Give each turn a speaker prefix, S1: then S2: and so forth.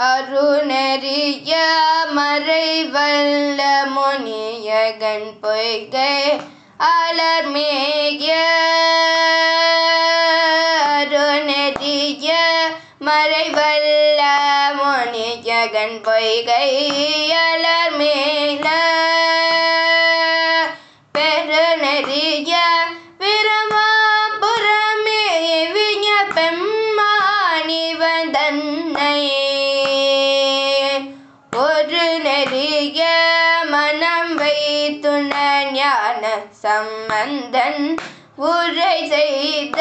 S1: அருணறிய மறை வல்ல முனியகன் பொய்கை அலர்மேய அருணறிய மறை வல்ல முனியகன் பொய்கை அலர்மேல பெருநறிய விரமாபுரமே விஞ பெம்மானி வந்தன்னை துண ஞான சம்பந்தன் உரை செய்த